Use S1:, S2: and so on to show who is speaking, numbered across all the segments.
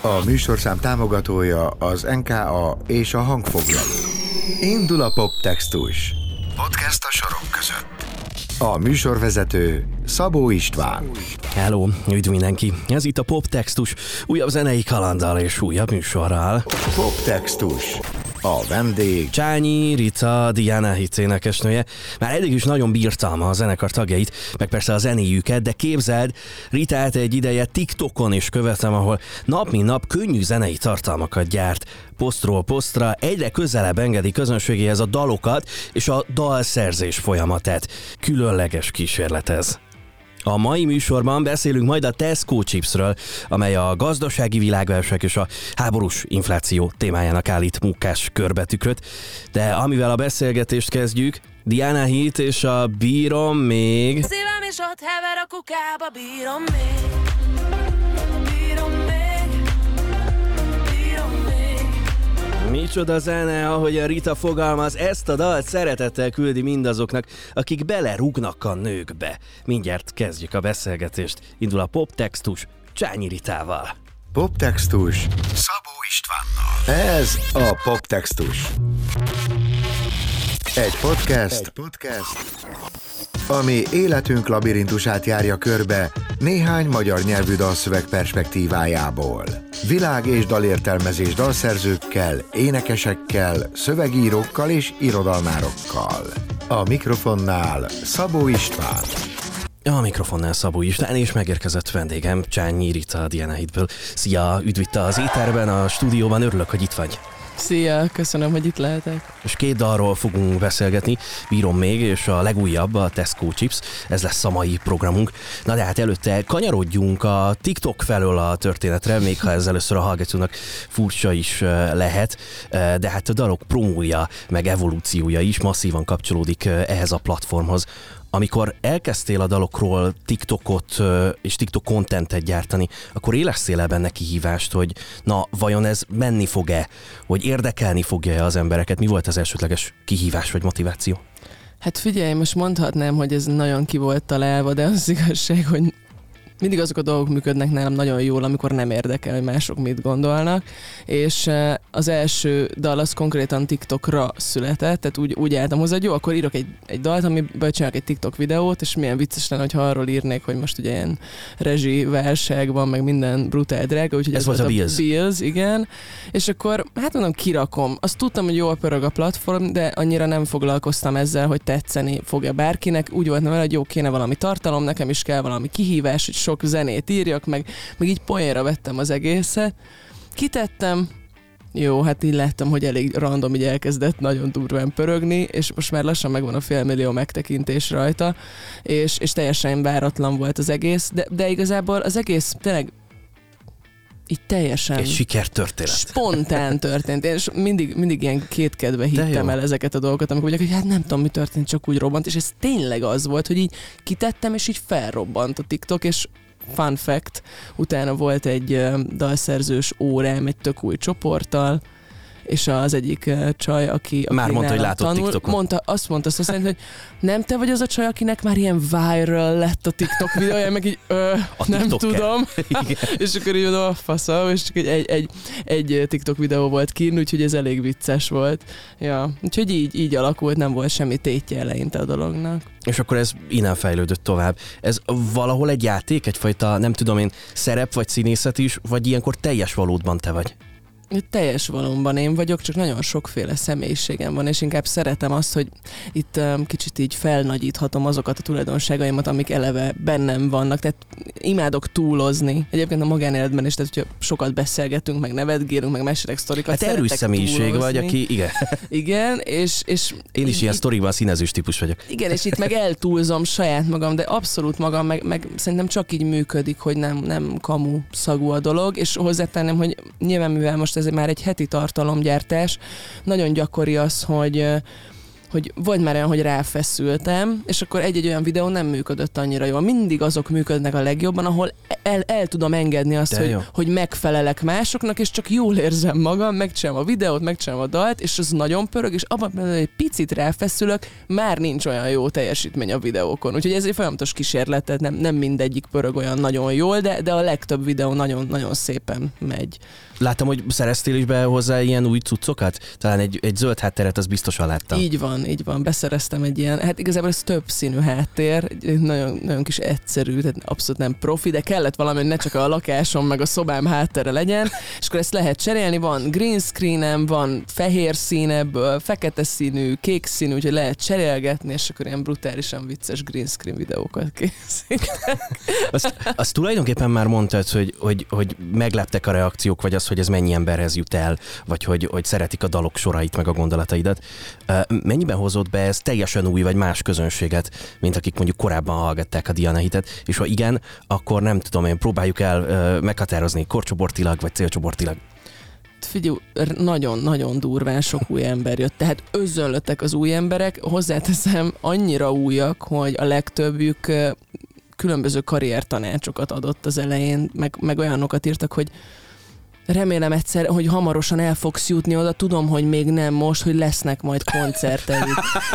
S1: A műsorszám támogatója az NKA és a hangfoglaló. Indul a poptextus. Podcast a sorok között. A műsorvezető Szabó István.
S2: Hello, üdv mindenki! Ez itt a Poptextus, újabb zenei kalandal és újabb műsorral.
S1: Poptextus. A vendég
S2: Csányi Rita Diana Hitz énekesnője. Már eddig is nagyon bírtam a zenekar tagjait, meg persze a zenéjüket, de képzeld, Ritát egy ideje TikTokon is követem, ahol nap mint nap könnyű zenei tartalmakat gyárt. Posztról posztra egyre közelebb engedi közönségéhez a dalokat és a dalszerzés folyamatát. Különleges kísérlet ez. A mai műsorban beszélünk majd a Tesco chipsről, amely a gazdasági világversek és a háborús infláció témájának állít munkás körbetükröt. De amivel a beszélgetést kezdjük, Diana Heat és a Bírom még...
S3: Szívem is ott hever a kukába, bírom még.
S2: Micsoda zene, ahogy a Rita fogalmaz, ezt a dalt szeretettel küldi mindazoknak, akik belerúgnak a nőkbe. Mindjárt kezdjük a beszélgetést. Indul a poptextus Csányi Ritával.
S1: Poptextus Szabó Istvánnal. Ez a Poptextus. Egy podcast, Egy podcast, ami életünk labirintusát járja körbe néhány magyar nyelvű dalszöveg perspektívájából. Világ és dalértelmezés dalszerzőkkel, énekesekkel, szövegírókkal és irodalmárokkal. A mikrofonnál Szabó István.
S2: A mikrofonnál Szabó István, és megérkezett vendégem Csányi Rita a Diana Hitből. Szia, üdv az éterben, a stúdióban, örülök, hogy itt vagy.
S4: Szia, köszönöm, hogy itt lehetek.
S2: És két dalról fogunk beszélgetni, bírom még, és a legújabb, a Tesco Chips, ez lesz a mai programunk. Na de hát előtte kanyarodjunk a TikTok felől a történetre, még ha ez először a hallgatónak furcsa is eh, lehet, eh, de hát a dalok promója, meg evolúciója is masszívan kapcsolódik eh, ehhez a platformhoz. Amikor elkezdtél a dalokról TikTokot és TikTok kontentet gyártani, akkor éreztél el benne kihívást, hogy na, vajon ez menni fog-e, hogy érdekelni fogja-e az embereket? Mi volt az elsődleges kihívás vagy motiváció?
S4: Hát figyelj, most mondhatnám, hogy ez nagyon ki volt találva, de az igazság, hogy mindig azok a dolgok működnek nálam nagyon jól, amikor nem érdekel, hogy mások mit gondolnak, és az első dal az konkrétan TikTokra született, tehát úgy, úgy álltam hozzá, hogy jó, akkor írok egy, egy dalt, amiből csinálok egy TikTok videót, és milyen vicces lenne, hogyha arról írnék, hogy most ugye ilyen rezsi válság van, meg minden brutál drága, úgyhogy
S2: Ez volt a Bills.
S4: Bills, igen, és akkor hát mondom, kirakom. Azt tudtam, hogy jól pörög a platform, de annyira nem foglalkoztam ezzel, hogy tetszeni fogja bárkinek. Úgy voltam vele, hogy jó, kéne valami tartalom, nekem is kell valami kihívás, hogy sok zenét írjak, meg, meg így poénra vettem az egészet. Kitettem, jó, hát így láttam, hogy elég random így elkezdett nagyon durván pörögni, és most már lassan megvan a félmillió megtekintés rajta, és, és teljesen váratlan volt az egész, de, de igazából az egész tényleg így teljesen
S2: Egy sikertörténet.
S4: spontán történt. Én és mindig, mindig ilyen kétkedve hittem el ezeket a dolgokat, amikor mondják, hogy hát nem tudom, mi történt, csak úgy robbant, és ez tényleg az volt, hogy így kitettem, és így felrobbant a TikTok, és fun fact, utána volt egy dalszerzős órám egy tök új csoporttal, és az egyik ö, csaj, aki, aki
S2: Már mondta, hogy látott
S4: tanul,
S2: TikTokon.
S4: mondta, azt mondta azt szerint, hogy nem te vagy az a csaj, akinek már ilyen viral lett a TikTok videója, meg így, ö,
S2: A
S4: nem
S2: TikToker.
S4: tudom. És akkor így oda a faszom, és csak egy, egy, egy, egy TikTok videó volt kín, úgyhogy ez elég vicces volt. Ja, úgyhogy így, így alakult, nem volt semmi tétje eleinte a dolognak.
S2: És akkor ez innen fejlődött tovább. Ez valahol egy játék, egyfajta, nem tudom én, szerep vagy színészet is, vagy ilyenkor teljes valódban te vagy?
S4: Teljes valóban én vagyok, csak nagyon sokféle személyiségem van, és inkább szeretem azt, hogy itt um, kicsit így felnagyíthatom azokat a tulajdonságaimat, amik eleve bennem vannak. Tehát imádok túlozni. Egyébként a magánéletben is, tehát hogyha sokat beszélgetünk, meg nevetgélünk, meg mesélek sztorikat.
S2: Hát erős személyiség vagy,
S4: túlozni.
S2: aki, igen.
S4: Igen, és, és
S2: Én is
S4: így-
S2: ilyen sztorikban színezős típus vagyok.
S4: Igen, és itt meg eltúlzom saját magam, de abszolút magam, meg, meg szerintem csak így működik, hogy nem, nem kamu szagú a dolog, és hozzátenném, hogy nyilván mivel most ez már egy heti tartalomgyártás, nagyon gyakori az, hogy hogy vagy már olyan, hogy ráfeszültem, és akkor egy-egy olyan videó nem működött annyira jól. Mindig azok működnek a legjobban, ahol el, el tudom engedni azt,
S2: De
S4: hogy,
S2: jó.
S4: hogy megfelelek másoknak, és csak jól érzem magam, megcsinálom a videót, megcsinálom a dalt, és az nagyon pörög, és abban például egy picit ráfeszülök, már nincs olyan jó teljesítmény a videókon. Úgyhogy ez egy folyamatos kísérlet, tehát nem, nem mindegyik pörög olyan nagyon jól, de, de a legtöbb videó nagyon-nagyon szépen megy.
S2: Láttam, hogy szereztél is be hozzá ilyen új cuccokat? Talán egy, egy zöld hátteret, az biztosan láttam.
S4: Így van, így van. Beszereztem egy ilyen, hát igazából ez több színű háttér, nagyon, nagyon kis egyszerű, tehát abszolút nem profi, de kellett valami, hogy ne csak a lakásom meg a szobám háttere legyen, és akkor ezt lehet cserélni, van green screenem, van fehér színebből, fekete színű, kék színű, úgyhogy lehet cserélgetni, és akkor ilyen brutálisan vicces green screen videókat készítek.
S2: Azt, azt tulajdonképpen már mondtad, hogy, hogy, hogy megleptek a reakciók, vagy az, hogy ez mennyi emberhez jut el, vagy hogy, hogy szeretik a dalok sorait, meg a gondolataidat. Ö, Mennyiben hozott be ez teljesen új, vagy más közönséget, mint akik mondjuk korábban hallgatták a Diana hitet, és ha igen, akkor nem tudom én, próbáljuk el ö, meghatározni korcsoportilag, vagy célcsoportilag.
S4: Figyelj, nagyon-nagyon durván sok új ember jött, tehát özönlöttek az új emberek, hozzáteszem annyira újak, hogy a legtöbbjük különböző karriertanácsokat adott az elején, meg, meg olyanokat írtak, hogy remélem egyszer, hogy hamarosan el fogsz jutni oda, tudom, hogy még nem most, hogy lesznek majd koncerteid.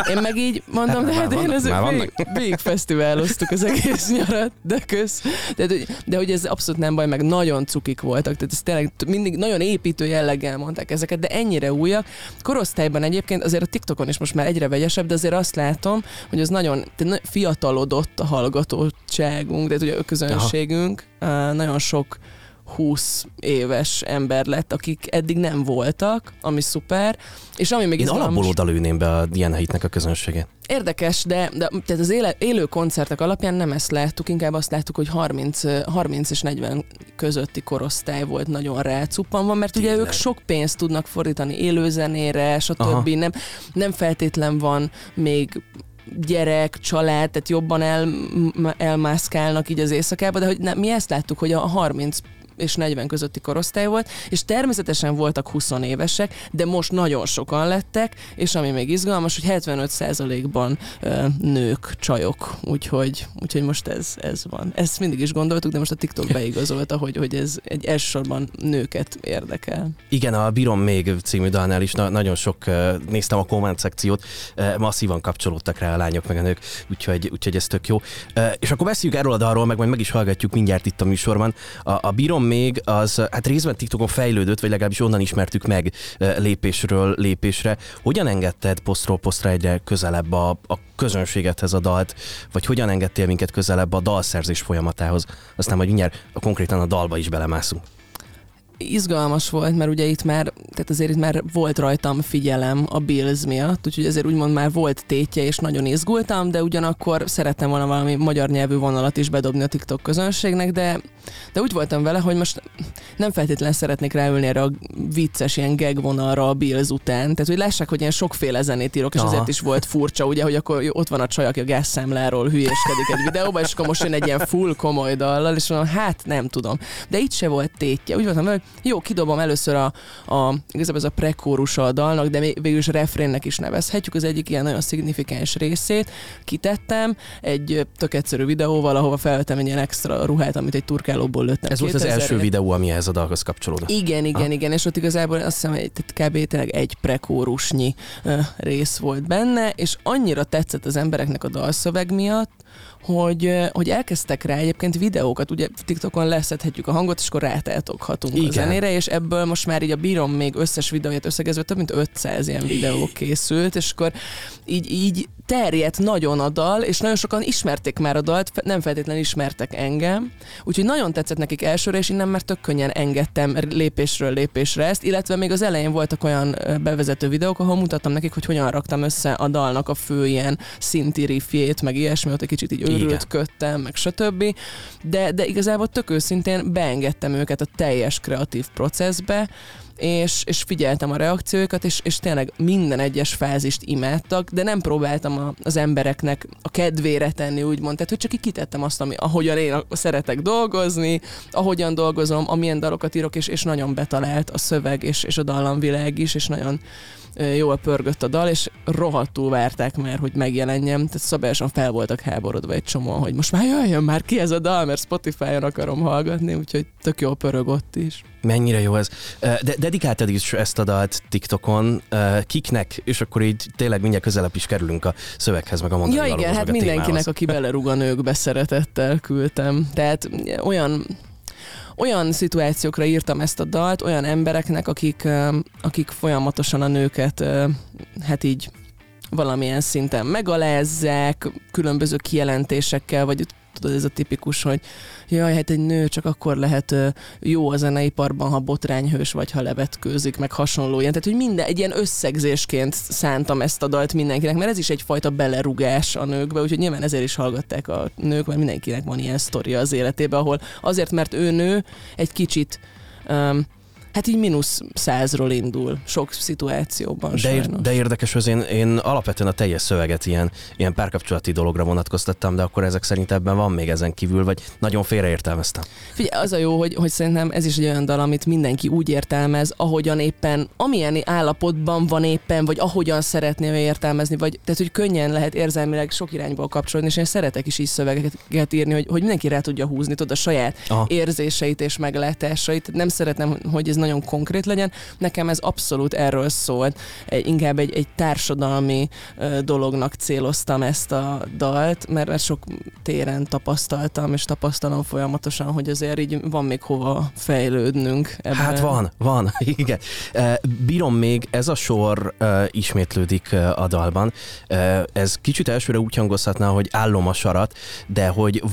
S4: Én meg így mondom, de
S2: Hát
S4: hát
S2: már
S4: én
S2: már
S4: végig, fesztiváloztuk az egész nyarat, de kösz. De, de, de hogy ez abszolút nem baj, meg nagyon cukik voltak, tehát ez tényleg mindig nagyon építő jelleggel mondták ezeket, de ennyire újak. Korosztályban egyébként azért a TikTokon is most már egyre vegyesebb, de azért azt látom, hogy az nagyon fiatalodott a hallgatottságunk, de hát ugye a közönségünk, Á, nagyon sok 20 éves ember lett, akik eddig nem voltak, ami szuper, és ami még
S2: Én alapból odalőném be a Diana hitnek a közönségét.
S4: Érdekes, de, de tehát az éle, élő koncertek alapján nem ezt láttuk, inkább azt láttuk, hogy 30, ö, 30 és 40 közötti korosztály volt nagyon rácuppanva, mert ugye
S2: Tényleg.
S4: ők sok pénzt tudnak fordítani élőzenére, stb.
S2: Aha.
S4: Nem, nem feltétlen van még gyerek, család, tehát jobban el, elmászkálnak így az éjszakába, de hogy ne, mi ezt láttuk, hogy a 30 és 40 közötti korosztály volt, és természetesen voltak 20 évesek, de most nagyon sokan lettek, és ami még izgalmas, hogy 75%-ban ö, nők, csajok, úgyhogy, úgyhogy most ez, ez van. Ezt mindig is gondoltuk, de most a TikTok beigazolta, hogy, hogy ez egy elsősorban nőket érdekel.
S2: Igen, a Bírom még című dalnál is na- nagyon sok, néztem a komment szekciót, masszívan kapcsolódtak rá a lányok meg a nők, úgyhogy, úgyhogy ez tök jó. És akkor beszéljük erről a dalról, meg majd meg is hallgatjuk mindjárt itt a műsorban. A, a Bírom még az, hát részben TikTokon fejlődött, vagy legalábbis onnan ismertük meg uh, lépésről lépésre. Hogyan engedted posztról posztra egyre közelebb a, a közönségethez a dalt, vagy hogyan engedtél minket közelebb a dalszerzés folyamatához? Aztán majd mindjárt konkrétan a dalba is belemászunk.
S4: Izgalmas volt, mert ugye itt már, tehát azért itt már volt rajtam figyelem a Bills miatt, úgyhogy azért úgymond már volt tétje, és nagyon izgultam, de ugyanakkor szerettem volna valami magyar nyelvű vonalat is bedobni a TikTok közönségnek, de, de úgy voltam vele, hogy most nem feltétlenül szeretnék ráülni erre a vicces ilyen gag vonalra a Bills után, tehát hogy lássák, hogy ilyen sokféle zenét írok, és
S2: Aha.
S4: azért is volt furcsa, ugye, hogy akkor ott van a csaj, aki a gázszámláról hülyéskedik egy videóban, és akkor most jön egy ilyen full komoly dallal, és mondom, hát nem tudom. De itt se volt tétje. Úgy voltam, vele, hogy jó, kidobom először a, a igazából ez a prekórusa a dalnak, de végül is refrénnek is nevezhetjük, az egyik ilyen nagyon szignifikáns részét. Kitettem egy tök egyszerű videóval, ahova felvettem egy ilyen extra ruhát, amit egy turkálóból lőttem.
S2: Ez volt az
S4: 2000
S2: első videó, ami ehhez a dalhoz kapcsolódott.
S4: igen, igen,
S2: Ah.
S4: igen, és ott igazából azt hiszem, hogy tehát kb. tényleg egy prekórusnyi rész volt benne, és annyira tetszett az embereknek a dalszöveg miatt, hogy, hogy elkezdtek rá egyébként videókat, ugye TikTokon leszedhetjük a hangot, és akkor rátátoghatunk a
S2: Igen.
S4: zenére, és ebből most már így a bírom még összes videóját összegezve több mint 500 ilyen videó készült, és akkor így, így terjedt nagyon a dal, és nagyon sokan ismerték már a dalt, nem feltétlenül ismertek engem, úgyhogy nagyon tetszett nekik elsőre, és innen már tök könnyen engedtem lépésről lépésre ezt, illetve még az elején voltak olyan bevezető videók, ahol mutattam nekik, hogy hogyan raktam össze a dalnak a fő ilyen szinti riffjét, meg ilyesmi, ott egy kicsit így
S2: Igen.
S4: őrültködtem, meg stb. De, de igazából tök őszintén beengedtem őket a teljes kreatív processbe, és, és figyeltem a reakcióikat, és, és tényleg minden egyes fázist imádtak, de nem próbáltam a, az embereknek a kedvére tenni, úgymond. Tehát, hogy csak így kitettem azt, ami, ahogyan én szeretek dolgozni, ahogyan dolgozom, amilyen dalokat írok, és, és nagyon betalált a szöveg, és, és a dallamvilág is, és nagyon jól pörgött a dal, és rohadtul várták már, hogy megjelenjem. Tehát szabályosan fel voltak háborodva egy csomó, hogy most már jöjjön már ki ez a dal, mert Spotify-on akarom hallgatni, úgyhogy tök jól pörög ott is.
S2: Mennyire jó ez. De dedikáltad is ezt a dalt TikTokon. Kiknek, és akkor így tényleg mindjárt közelebb is kerülünk a szöveghez, meg a mondani
S4: Ja igen, hát mindenkinek,
S2: témához.
S4: aki belerúg a nőkbe szeretettel küldtem. Tehát olyan olyan szituációkra írtam ezt a dalt, olyan embereknek, akik, akik folyamatosan a nőket hát így valamilyen szinten megalázzák, különböző kijelentésekkel, vagy tudod, ez a tipikus, hogy jaj, hát egy nő csak akkor lehet jó a zeneiparban, ha botrányhős vagy, ha levetkőzik, meg hasonló ilyen. Tehát, hogy minden, egy ilyen összegzésként szántam ezt a dalt mindenkinek, mert ez is egyfajta belerugás a nőkbe, úgyhogy nyilván ezért is hallgatták a nők, mert mindenkinek van ilyen sztoria az életében, ahol azért, mert ő nő, egy kicsit um, hát így mínusz százról indul sok szituációban
S2: de, ér, de érdekes, hogy én, én alapvetően a teljes szöveget ilyen, ilyen párkapcsolati dologra vonatkoztattam, de akkor ezek szerint ebben van még ezen kívül, vagy nagyon félreértelmeztem.
S4: Figyelj, az a jó, hogy, hogy szerintem ez is egy olyan dal, amit mindenki úgy értelmez, ahogyan éppen, amilyen állapotban van éppen, vagy ahogyan szeretné értelmezni, vagy tehát, hogy könnyen lehet érzelmileg sok irányból kapcsolódni, és én szeretek is így szövegeket írni, hogy, hogy mindenki rá tudja húzni, tudod, a saját Aha. érzéseit és meglátásait. Nem szeretem, hogy ez nagyon konkrét legyen. Nekem ez abszolút erről szólt. Egy, inkább egy, egy társadalmi ö, dolognak céloztam ezt a dalt, mert, mert sok téren tapasztaltam, és tapasztalom folyamatosan, hogy azért így van még hova fejlődnünk.
S2: Ebben. Hát van, van, igen. Bírom még, ez a sor ismétlődik a dalban. Ez kicsit elsőre úgy hangozhatna, hogy állom a sarat, de hogy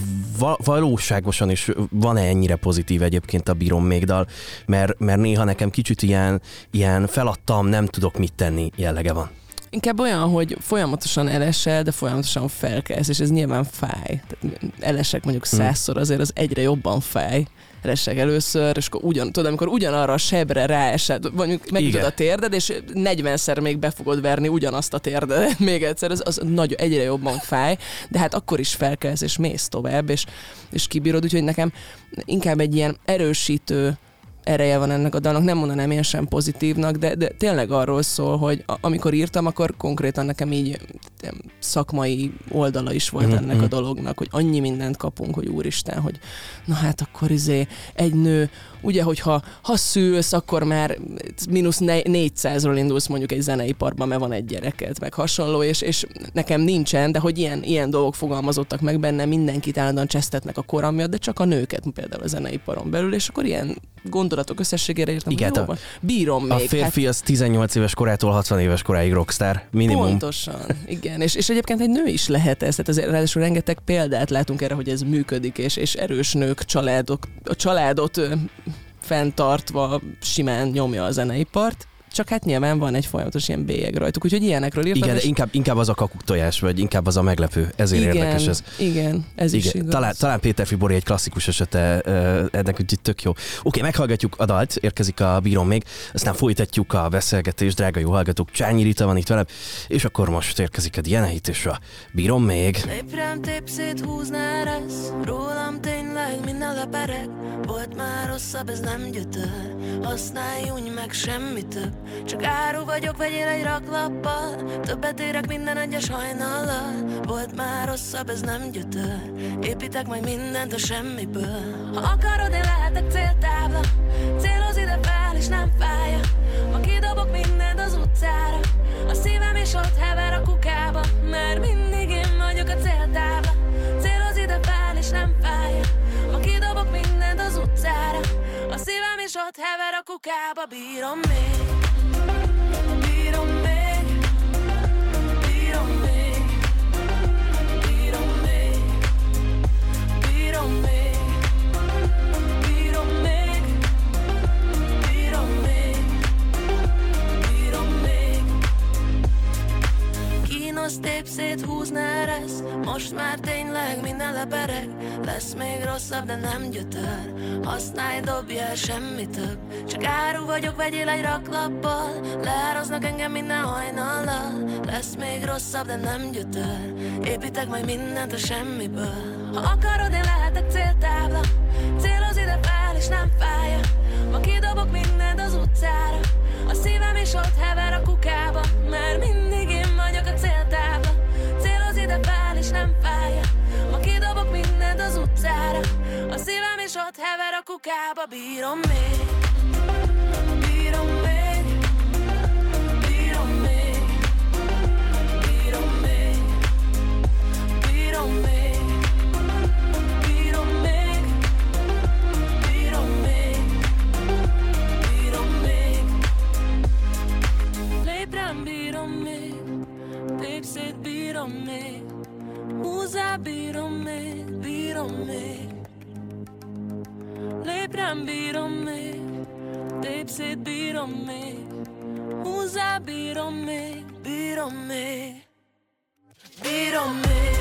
S2: valóságosan is van-e ennyire pozitív egyébként a Bírom még dal, mert, mert néha nekem kicsit ilyen, ilyen feladtam, nem tudok mit tenni jellege van.
S4: Inkább olyan, hogy folyamatosan elesel, de folyamatosan felkelsz, és ez nyilván fáj. Tehát elesek mondjuk hmm. százszor, azért az egyre jobban fáj elesek először, és akkor ugyan, tudod, amikor ugyanarra a sebre ráesed, mondjuk megütöd a térded, és 40-szer még be fogod verni ugyanazt a térdedet még egyszer, az, az nagy, egyre jobban fáj, de hát akkor is felkelsz, és mész tovább, és, és kibírod, úgyhogy nekem inkább egy ilyen erősítő ereje van ennek a dalnak, nem mondanám én sem pozitívnak, de, de tényleg arról szól, hogy amikor írtam, akkor konkrétan nekem így szakmai oldala is volt mm-hmm. ennek a mhm. dolognak, hogy annyi mindent kapunk, hogy úristen, hogy na hát akkor izé egy nő, ugye, hogyha ha szülsz, akkor már mínusz 400-ról indulsz mondjuk egy zeneiparban, mert van egy gyereket, meg hasonló, és, és nekem nincsen, de hogy ilyen, ilyen dolgok fogalmazottak meg benne, mindenkit állandóan csesztetnek a koram miatt, de csak a nőket például a zeneiparon belül, és akkor ilyen gondolatok összességére értem, Igen, hogy jó, bírom
S2: még. A férfi hát... az 18 éves korától 60 éves koráig rockstar, minimum.
S4: Pontosan, igen. És, és egyébként egy nő is lehet ez, tehát azért ráadásul rengeteg példát látunk erre, hogy ez működik, és, és erős nők, családok, a családot fenntartva simán nyomja a zeneipart csak hát nyilván van egy folyamatos ilyen bélyeg rajtuk, úgyhogy ilyenekről írtam.
S2: Igen, de inkább, inkább az a kakuktojás, vagy inkább az a meglepő, ezért
S4: igen,
S2: érdekes ez.
S4: Igen, ez igen. is igaz.
S2: Talán, talán Péter Fibori egy klasszikus esete ennek, úgyhogy tök jó. Oké, meghallgatjuk a dalt, érkezik a bírom még, aztán folytatjuk a beszélgetést, drága jó hallgatók, Csányi Rita van itt velem, és akkor most érkezik a Dieneit, és a bírom még.
S3: Épp tép húznál ez, rólam tényleg minden lepereg, volt már rosszabb, ez nem gyötör, használj úgy meg semmi több, csak áru vagyok, vegyél egy raklappal. Többet érek minden egyes hajnallal. Volt már rosszabb, ez nem gyötör. Építek majd mindent a semmiből. Ha akarod, én lehetek céltábla. Céloz ide fel, és nem fájja Ma kidobok mindent az utcára hever a kukába Bírom még széthúzná lesz Most már tényleg minden lepereg. Lesz még rosszabb, de nem gyötör. Használj, dobjál, semmi több. Csak áru vagyok, vegyél egy raklappal. Leároznak engem minden hajnallal. Lesz még rosszabb, de nem gyötör. Építek majd mindent a semmiből. Ha akarod, én lehetek céltábla. Céloz ide fel, és nem fájja Ma kidobok mindent az utcára. A szívem is ott hever a kukába Mert mindig nem fájja Ma kidobok mindent az utcára. A szívem is ott hever a kukába Bírom még beat on me, beat on me. Lei pren beat on me, Dipsy beat on me. Usa beat on me, beat on me, beat on me.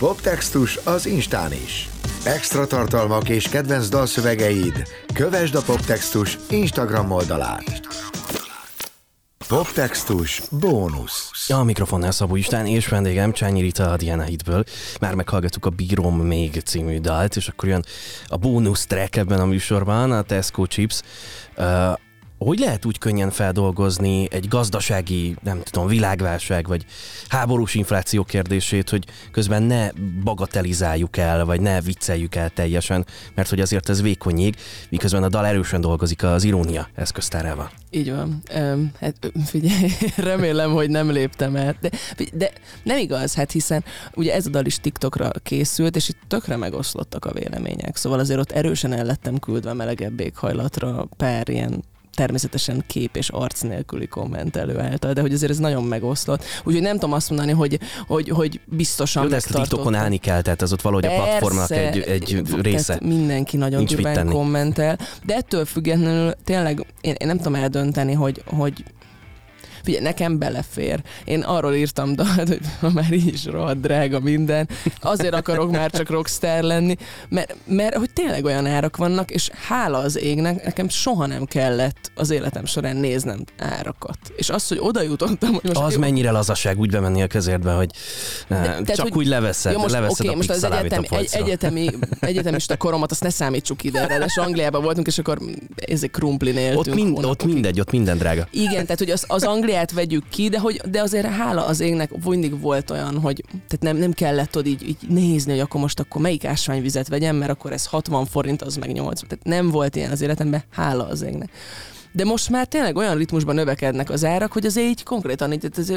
S1: Poptextus az Instán is. Extra tartalmak és kedvenc dalszövegeid. Kövesd a Poptextus Instagram oldalát. Poptextus bónusz.
S2: A mikrofonnál Szabó István és vendégem Csányi Rita a Diana Hitből. Már meghallgattuk a Bírom még című dalt, és akkor jön a bónusz track ebben a műsorban, a Tesco Chips. Uh, hogy lehet úgy könnyen feldolgozni egy gazdasági, nem tudom, világválság, vagy háborús infláció kérdését, hogy közben ne bagatelizáljuk el, vagy ne vicceljük el teljesen, mert hogy azért ez vékony jég, miközben a dal erősen dolgozik az irónia eszköztárával.
S4: Így van. Um, hát figyelj, remélem, hogy nem léptem el. De, de nem igaz, hát hiszen ugye ez a dal is TikTokra készült, és itt tökre megoszlottak a vélemények. Szóval azért ott erősen el lettem küldve melegebb éghajlatra pár ilyen természetesen kép és arc nélküli kommentelő által, de hogy azért ez nagyon megoszlott. Úgyhogy nem tudom azt mondani, hogy, hogy, hogy biztosan
S2: Jó, de ezt a TikTokon állni kell, tehát az ott valahogy a platformnak egy, egy része.
S4: Mindenki nagyon
S2: Nincs
S4: durván kommentel, de ettől függetlenül tényleg én, én nem tudom eldönteni, hogy, hogy Figyelj, nekem belefér. Én arról írtam dalt, hogy ha már így is rohadt drága minden, azért akarok már csak rockstar lenni, mert, mert hogy tényleg olyan árak vannak, és hála az égnek, nekem soha nem kellett az életem során néznem árakat. És az, hogy oda jutottam, hogy most
S2: Az
S4: jó,
S2: mennyire lazaság úgy bemenni a kezedbe, hogy de,
S4: tehát,
S2: csak
S4: hogy-
S2: úgy leveszed,
S4: Jó, most,
S2: leveszed
S4: oké,
S2: a
S4: most az egyetemi,
S2: a
S4: egy, egyetemi, egyetemista koromat azt ne számítsuk ide, ráadásul Angliában voltunk, és akkor ez egy krumpli éltünk.
S2: Ott, mind, ott mindegy, ott minden drága.
S4: Igen, tehát hogy az, az Angliát vegyük ki, de, hogy, de azért hála az égnek mindig volt olyan, hogy tehát nem, nem kellett ott így, így nézni, hogy akkor most akkor melyik ásványvizet vegyem, mert akkor ez 60 forint, az meg 80. Tehát nem volt ilyen az életemben, hála az égnek. De most már tényleg olyan ritmusban növekednek az árak, hogy az így konkrétan így, ez,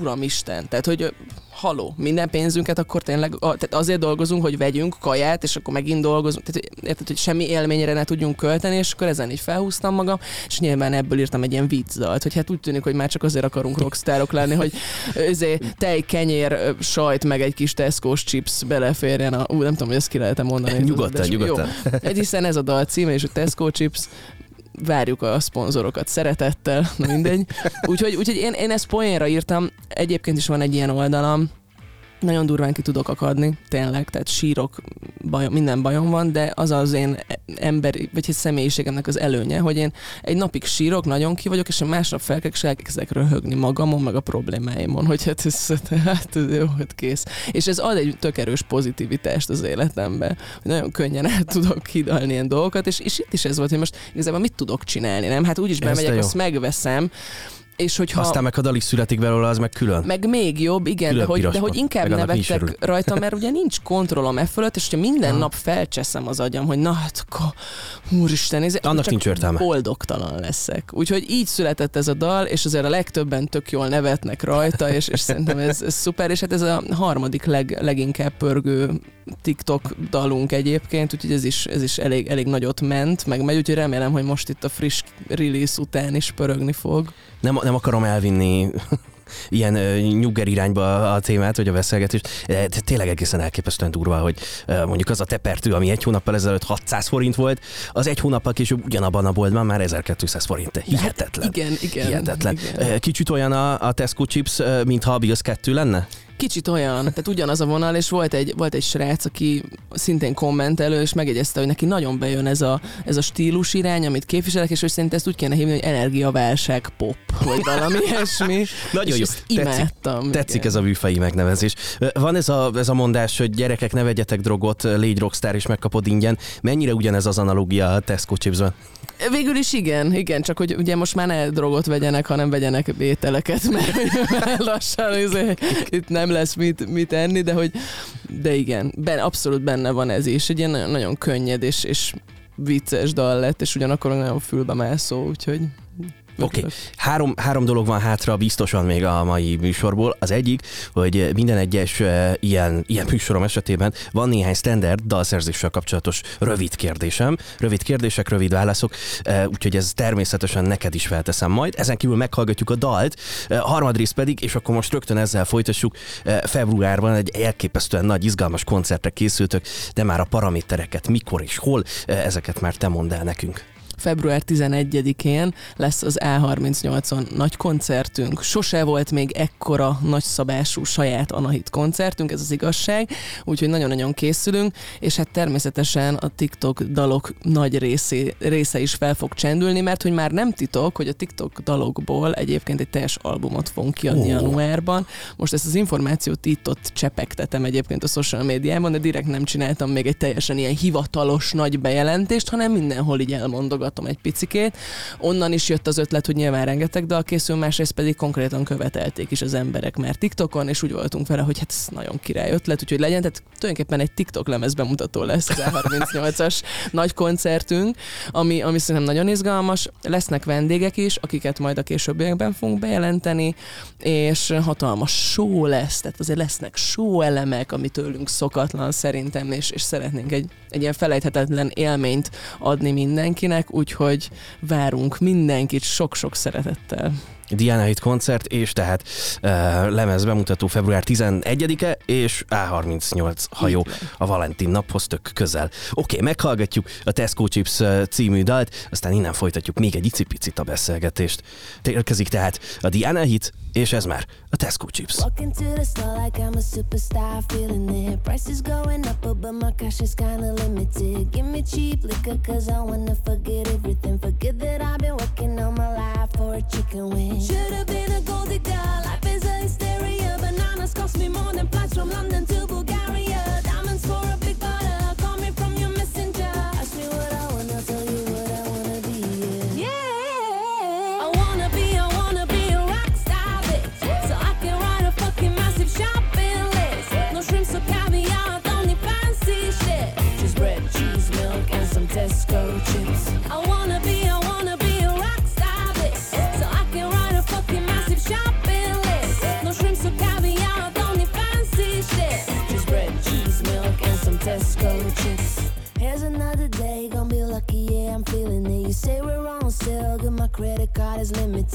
S4: uramisten, tehát hogy haló, minden pénzünket akkor tényleg a, tehát azért dolgozunk, hogy vegyünk kaját, és akkor megint dolgozunk, tehát érted, hogy semmi élményre ne tudjunk költeni, és akkor ezen így felhúztam magam, és nyilván ebből írtam egy ilyen viccdalt, hogy hát úgy tűnik, hogy már csak azért akarunk rockstárok lenni, hogy özé, tej, kenyér, sajt, meg egy kis Tesco-s chips beleférjen a, ú, nem tudom, hogy ezt ki lehet mondani.
S2: Nyugodtan, nyugodtan.
S4: Jó, egy hiszen ez a dal címe, és a Tesco chips, várjuk a szponzorokat szeretettel, mindegy. Úgyhogy, úgyhogy én, én ezt poénra írtam, egyébként is van egy ilyen oldalam, nagyon durván ki tudok akadni, tényleg, tehát sírok, bajom, minden bajom van, de az az én emberi, vagy egy személyiségemnek az előnye, hogy én egy napig sírok, nagyon ki vagyok, és én másnap felkelek, és elkezdek röhögni magamon, meg a problémáimon, hogy hát ez, hát ez jó, hát kész. És ez ad egy tök erős pozitivitást az életembe, hogy nagyon könnyen el tudok hidalni ilyen dolgokat, és, és itt is ez volt, hogy most igazából mit tudok csinálni, nem? Hát úgyis bemegyek, azt megveszem, és hogyha...
S2: Aztán meg a dal is születik belőle, az meg külön.
S4: Meg még jobb, igen,
S2: Külön
S4: de hogy, de hogy inkább nevettek rajta, mert ugye nincs kontrollom e fölött, és hogyha minden
S2: Aha.
S4: nap felcseszem az agyam, hogy na hát akkor, úristen, ez,
S2: Annak
S4: csak
S2: nincs értelme.
S4: boldogtalan leszek. Úgyhogy így született ez a dal, és azért a legtöbben tök jól nevetnek rajta, és, és szerintem ez, ez szuper, és hát ez a harmadik leg, leginkább pörgő TikTok dalunk egyébként, úgyhogy ez is, ez is elég, elég nagyot ment, meg megy, úgyhogy remélem, hogy most itt a friss release után is pörögni fog.
S2: Nem, nem akarom elvinni ilyen ö, nyugger irányba a témát, vagy a beszélgetést. De tényleg egészen elképesztően durva, hogy ö, mondjuk az a tepertő, ami egy hónappal ezelőtt 600 forint volt, az egy hónappal később ugyanabban a boltban már 1200 forint. Hihetetlen.
S4: Igen, igen.
S2: Hihetetlen.
S4: igen.
S2: Kicsit olyan a, a Tesco chips, mintha a Bills 2 lenne?
S4: Kicsit olyan, tehát ugyanaz a vonal, és volt egy, volt egy srác, aki szintén kommentelő, és megjegyezte, hogy neki nagyon bejön ez a, ez a stílus irány, amit képviselek, és hogy szerint ezt úgy kéne hívni, hogy energiaválság pop, vagy valami ilyesmi.
S2: Nagyon jó. Tetszik.
S4: imádtam.
S2: Tetszik
S4: igen.
S2: ez a műfai megnevezés. Van ez a, ez a mondás, hogy gyerekek ne vegyetek drogot, légy rockstar és megkapod ingyen. Mennyire ugyanez az analógia a Tesco chipsben?
S4: Végül is igen, igen, csak hogy ugye most már ne drogot vegyenek, hanem vegyenek ételeket, mert mert lassan izé, itt nem lesz mit, mit enni, de hogy de igen, ben, abszolút benne van ez is. Egy ilyen nagyon, nagyon könnyed és, és vicces dal lett, és ugyanakkor nagyon fülbe mászó, úgyhogy
S2: Oké, okay. három, három dolog van hátra biztosan még a mai műsorból. Az egyik, hogy minden egyes uh, ilyen, ilyen műsorom esetében van néhány standard dalszerzéssel kapcsolatos rövid kérdésem. Rövid kérdések, rövid válaszok, uh, úgyhogy ez természetesen neked is felteszem majd. Ezen kívül meghallgatjuk a dalt, uh, harmadrészt pedig, és akkor most rögtön ezzel folytassuk, februárban egy elképesztően nagy, izgalmas koncertre készültök, de már a paramétereket mikor és hol, ezeket már te mondd el nekünk.
S4: Február 11-én lesz az A38-on nagy koncertünk. Sose volt még ekkora nagyszabású saját Anahit koncertünk, ez az igazság, úgyhogy nagyon-nagyon készülünk, és hát természetesen a TikTok dalok nagy részé, része is fel fog csendülni, mert hogy már nem titok, hogy a TikTok dalokból egyébként egy teljes albumot fogunk kiadni
S2: Ó.
S4: januárban. Most ezt az információt itt ott csepegtetem egyébként a social médiában, de direkt nem csináltam még egy teljesen ilyen hivatalos nagy bejelentést, hanem mindenhol így elmondogatom egy picikét. Onnan is jött az ötlet, hogy nyilván rengeteg dal készül, másrészt pedig konkrétan követelték is az emberek már TikTokon, és úgy voltunk vele, hogy hát ez nagyon király ötlet, úgyhogy legyen, tehát tulajdonképpen egy TikTok lemez bemutató lesz az A38-as nagy koncertünk, ami, ami szerintem nagyon izgalmas. Lesznek vendégek is, akiket majd a későbbiekben fogunk bejelenteni, és hatalmas show lesz, tehát azért lesznek show elemek, ami tőlünk szokatlan szerintem, és, és szeretnénk egy, egy ilyen felejthetetlen élményt adni mindenkinek, úgyhogy várunk mindenkit sok-sok szeretettel.
S2: Diana Hit koncert, és tehát uh, lemez bemutató február 11-e, és A38 hajó a Valentin naphoz tök közel. Oké, okay, meghallgatjuk a Tesco Chips című dalt, aztán innen folytatjuk még egy icipicit a beszélgetést. Érkezik tehát a Diana Hit, és ez már a Tesco Chips.
S3: Should've been a gold digger, life is a hysteria. Bananas cost me more than flights from London to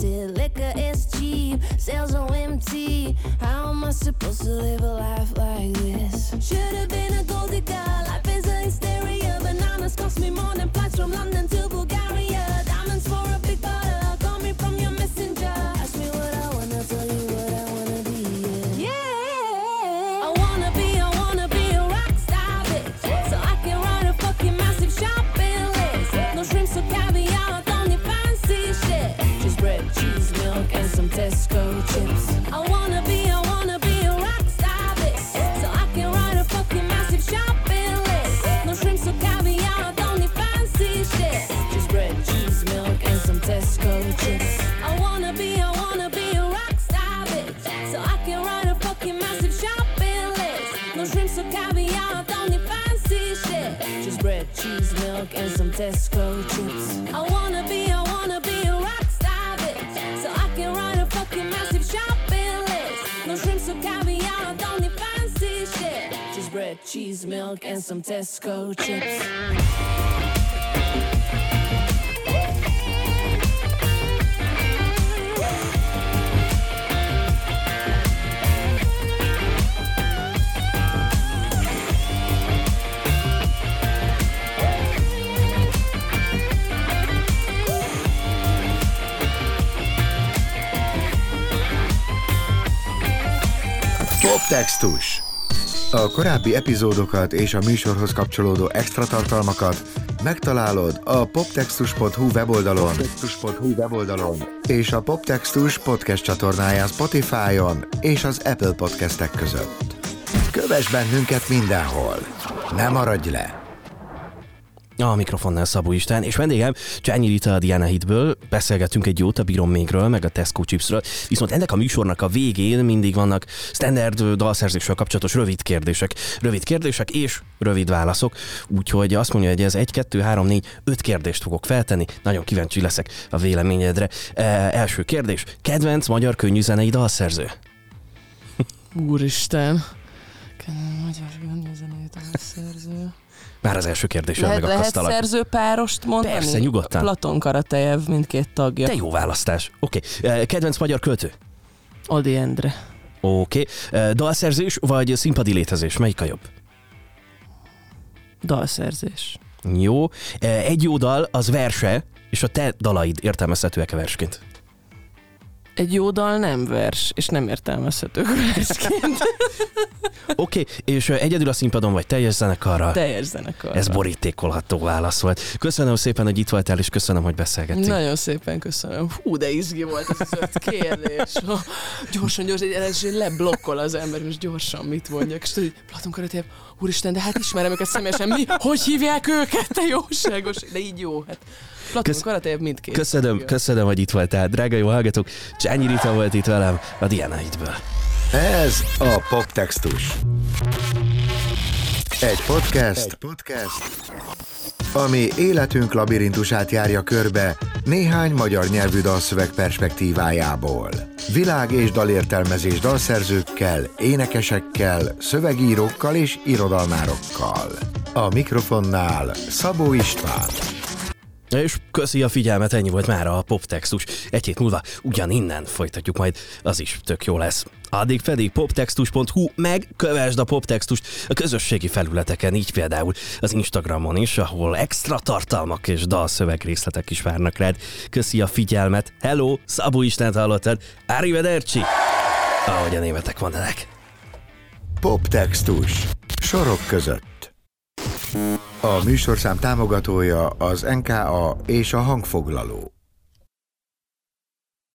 S3: is. Liquor is cheap, sales are empty. How am I supposed to live a life like this? Should've been a gold digger, life is a hysteria. Bananas cost me more than flights from London to out on the fancy shit. Just bread, cheese, milk, and some Tesco chips. I wanna be, I wanna be a rock star bitch. So I can write a fucking massive shopping list. No shrimps or caviar out on the fancy shit. Just bread, cheese, milk, and some Tesco chips.
S1: Poptextus. A korábbi epizódokat és a műsorhoz kapcsolódó extra tartalmakat megtalálod a poptextus.hu weboldalon, poptextus.hu weboldalon és a Poptextus podcast csatornáján Spotify-on és az Apple podcastek között. Kövess bennünket mindenhol! Ne maradj le!
S2: A mikrofonnál Szabó István, és vendégem Csányi Rita a Diana Hitből. Beszélgetünk egy jót a Bírom mégről, meg a Tesco chipsről. Viszont ennek a műsornak a végén mindig vannak standard dalszerzéssel kapcsolatos rövid kérdések. Rövid kérdések és rövid válaszok. Úgyhogy azt mondja, hogy ez egy, kettő, három, négy, öt kérdést fogok feltenni. Nagyon kíváncsi leszek a véleményedre. E, első kérdés. Kedvenc magyar könnyűzenei dalszerző?
S4: Úristen. Kedves magyar gönnyűzenei dalszerző.
S2: Már az első kérdéssel
S4: Lehet, lehet
S2: megakasztalak.
S4: szerzőpárost mondani?
S2: Persze, nyugodtan.
S4: Platon Karatejev mindkét tagja.
S2: Te jó választás. Oké. Okay. Kedvenc magyar költő?
S4: Adi Endre.
S2: Oké. Okay. Dalszerzés vagy színpadi létezés? Melyik a jobb?
S4: Dalszerzés.
S2: Jó. Egy jó dal az verse, és a te dalaid értelmezhetőek a versként.
S4: Egy jó dal nem vers, és nem értelmezhető versként.
S2: Oké, okay, és egyedül a színpadon vagy teljes zenekarral?
S4: Teljes zenekarral.
S2: Ez borítékolható válasz volt. Köszönöm szépen, hogy itt voltál, és köszönöm, hogy beszélgettünk.
S4: Nagyon szépen köszönöm. Hú, de izgi volt ez az öt kérdés. Ha, gyorsan, gyorsan, és leblokkol az ember, és gyorsan mit mondjak. És tudod, Platon Karatev, úristen, de hát ismerem őket személyesen. Mi? Hogy hívják őket? Te jóságos. De így jó. Hát Kösz... Karatev mindkét.
S2: Köszönöm, köszönöm, hogy itt voltál. Drága jó hallgatók, Csányi Rita volt itt velem a Diana Hitből.
S1: Ez a Poptextus. Egy podcast, Egy podcast, ami életünk labirintusát járja körbe néhány magyar nyelvű dalszöveg perspektívájából. Világ és dalértelmezés dalszerzőkkel, énekesekkel, szövegírókkal és irodalmárokkal. A mikrofonnál Szabó István.
S2: És köszi a figyelmet, ennyi volt már a poptextus. Egy hét múlva ugyaninnen folytatjuk majd, az is tök jó lesz. Addig pedig poptextus.hu, meg kövesd a poptextust a közösségi felületeken, így például az Instagramon is, ahol extra tartalmak és dalszöveg részletek is várnak rád. Köszi a figyelmet, hello, Szabó Istent hallottad, arrivederci, ahogy a németek mondanak.
S1: Poptextus. Sorok között. A műsorszám támogatója az NKA és a hangfoglaló.